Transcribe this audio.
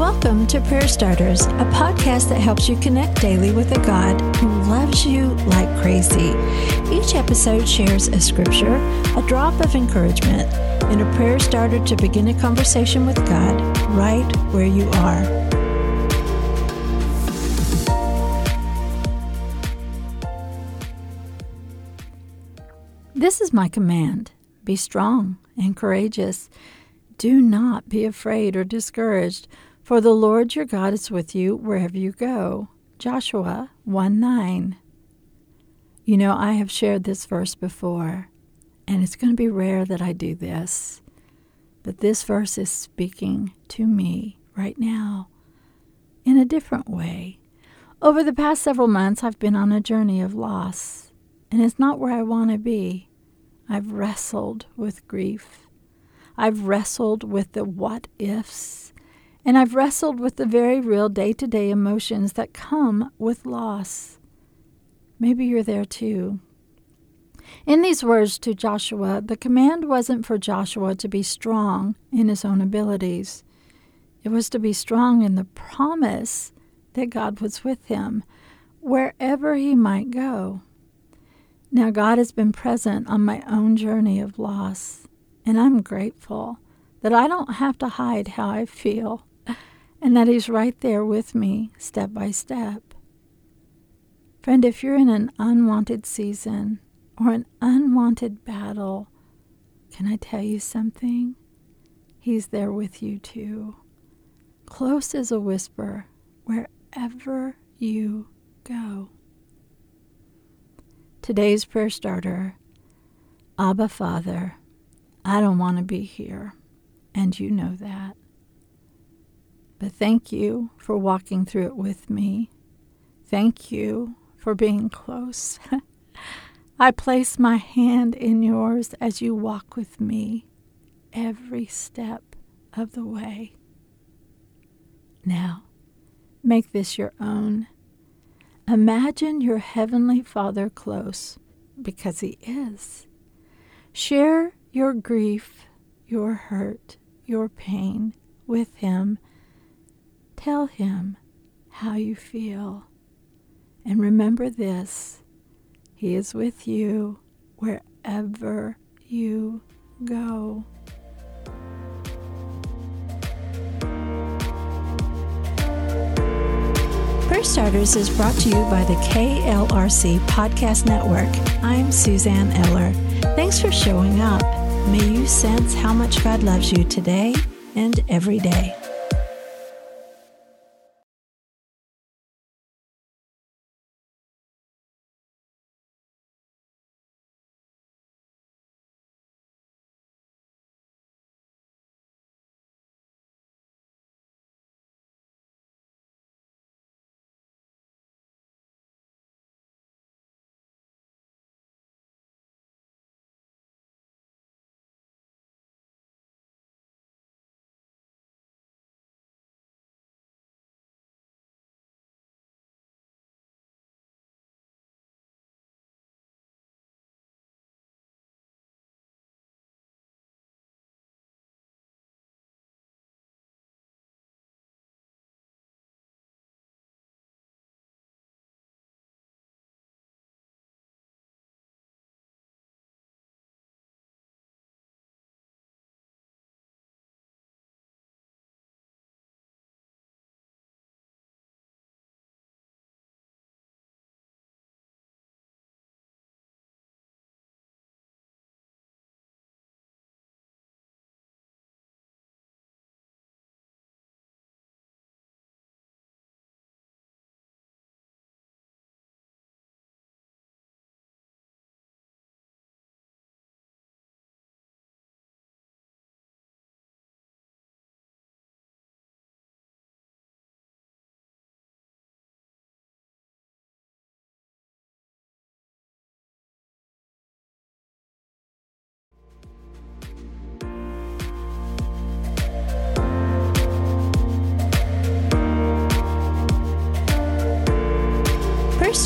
Welcome to Prayer Starters, a podcast that helps you connect daily with a God who loves you like crazy. Each episode shares a scripture, a drop of encouragement, and a prayer starter to begin a conversation with God right where you are. This is my command be strong and courageous. Do not be afraid or discouraged, for the Lord your God is with you wherever you go. Joshua 1 9. You know, I have shared this verse before, and it's going to be rare that I do this, but this verse is speaking to me right now in a different way. Over the past several months, I've been on a journey of loss, and it's not where I want to be. I've wrestled with grief. I've wrestled with the what ifs. And I've wrestled with the very real day to day emotions that come with loss. Maybe you're there too. In these words to Joshua, the command wasn't for Joshua to be strong in his own abilities. It was to be strong in the promise that God was with him wherever he might go. Now, God has been present on my own journey of loss, and I'm grateful that I don't have to hide how I feel and that He's right there with me step by step. Friend, if you're in an unwanted season or an unwanted battle, can I tell you something? He's there with you too, close as a whisper, wherever you go. Today's prayer starter Abba, Father, I don't want to be here, and you know that. But thank you for walking through it with me. Thank you for being close. I place my hand in yours as you walk with me every step of the way. Now, make this your own Imagine your Heavenly Father close, because He is. Share your grief, your hurt, your pain with Him. Tell Him how you feel. And remember this He is with you wherever you go. Prayer Starters is brought to you by the KLRC Podcast Network. I'm Suzanne Eller. Thanks for showing up. May you sense how much God loves you today and every day.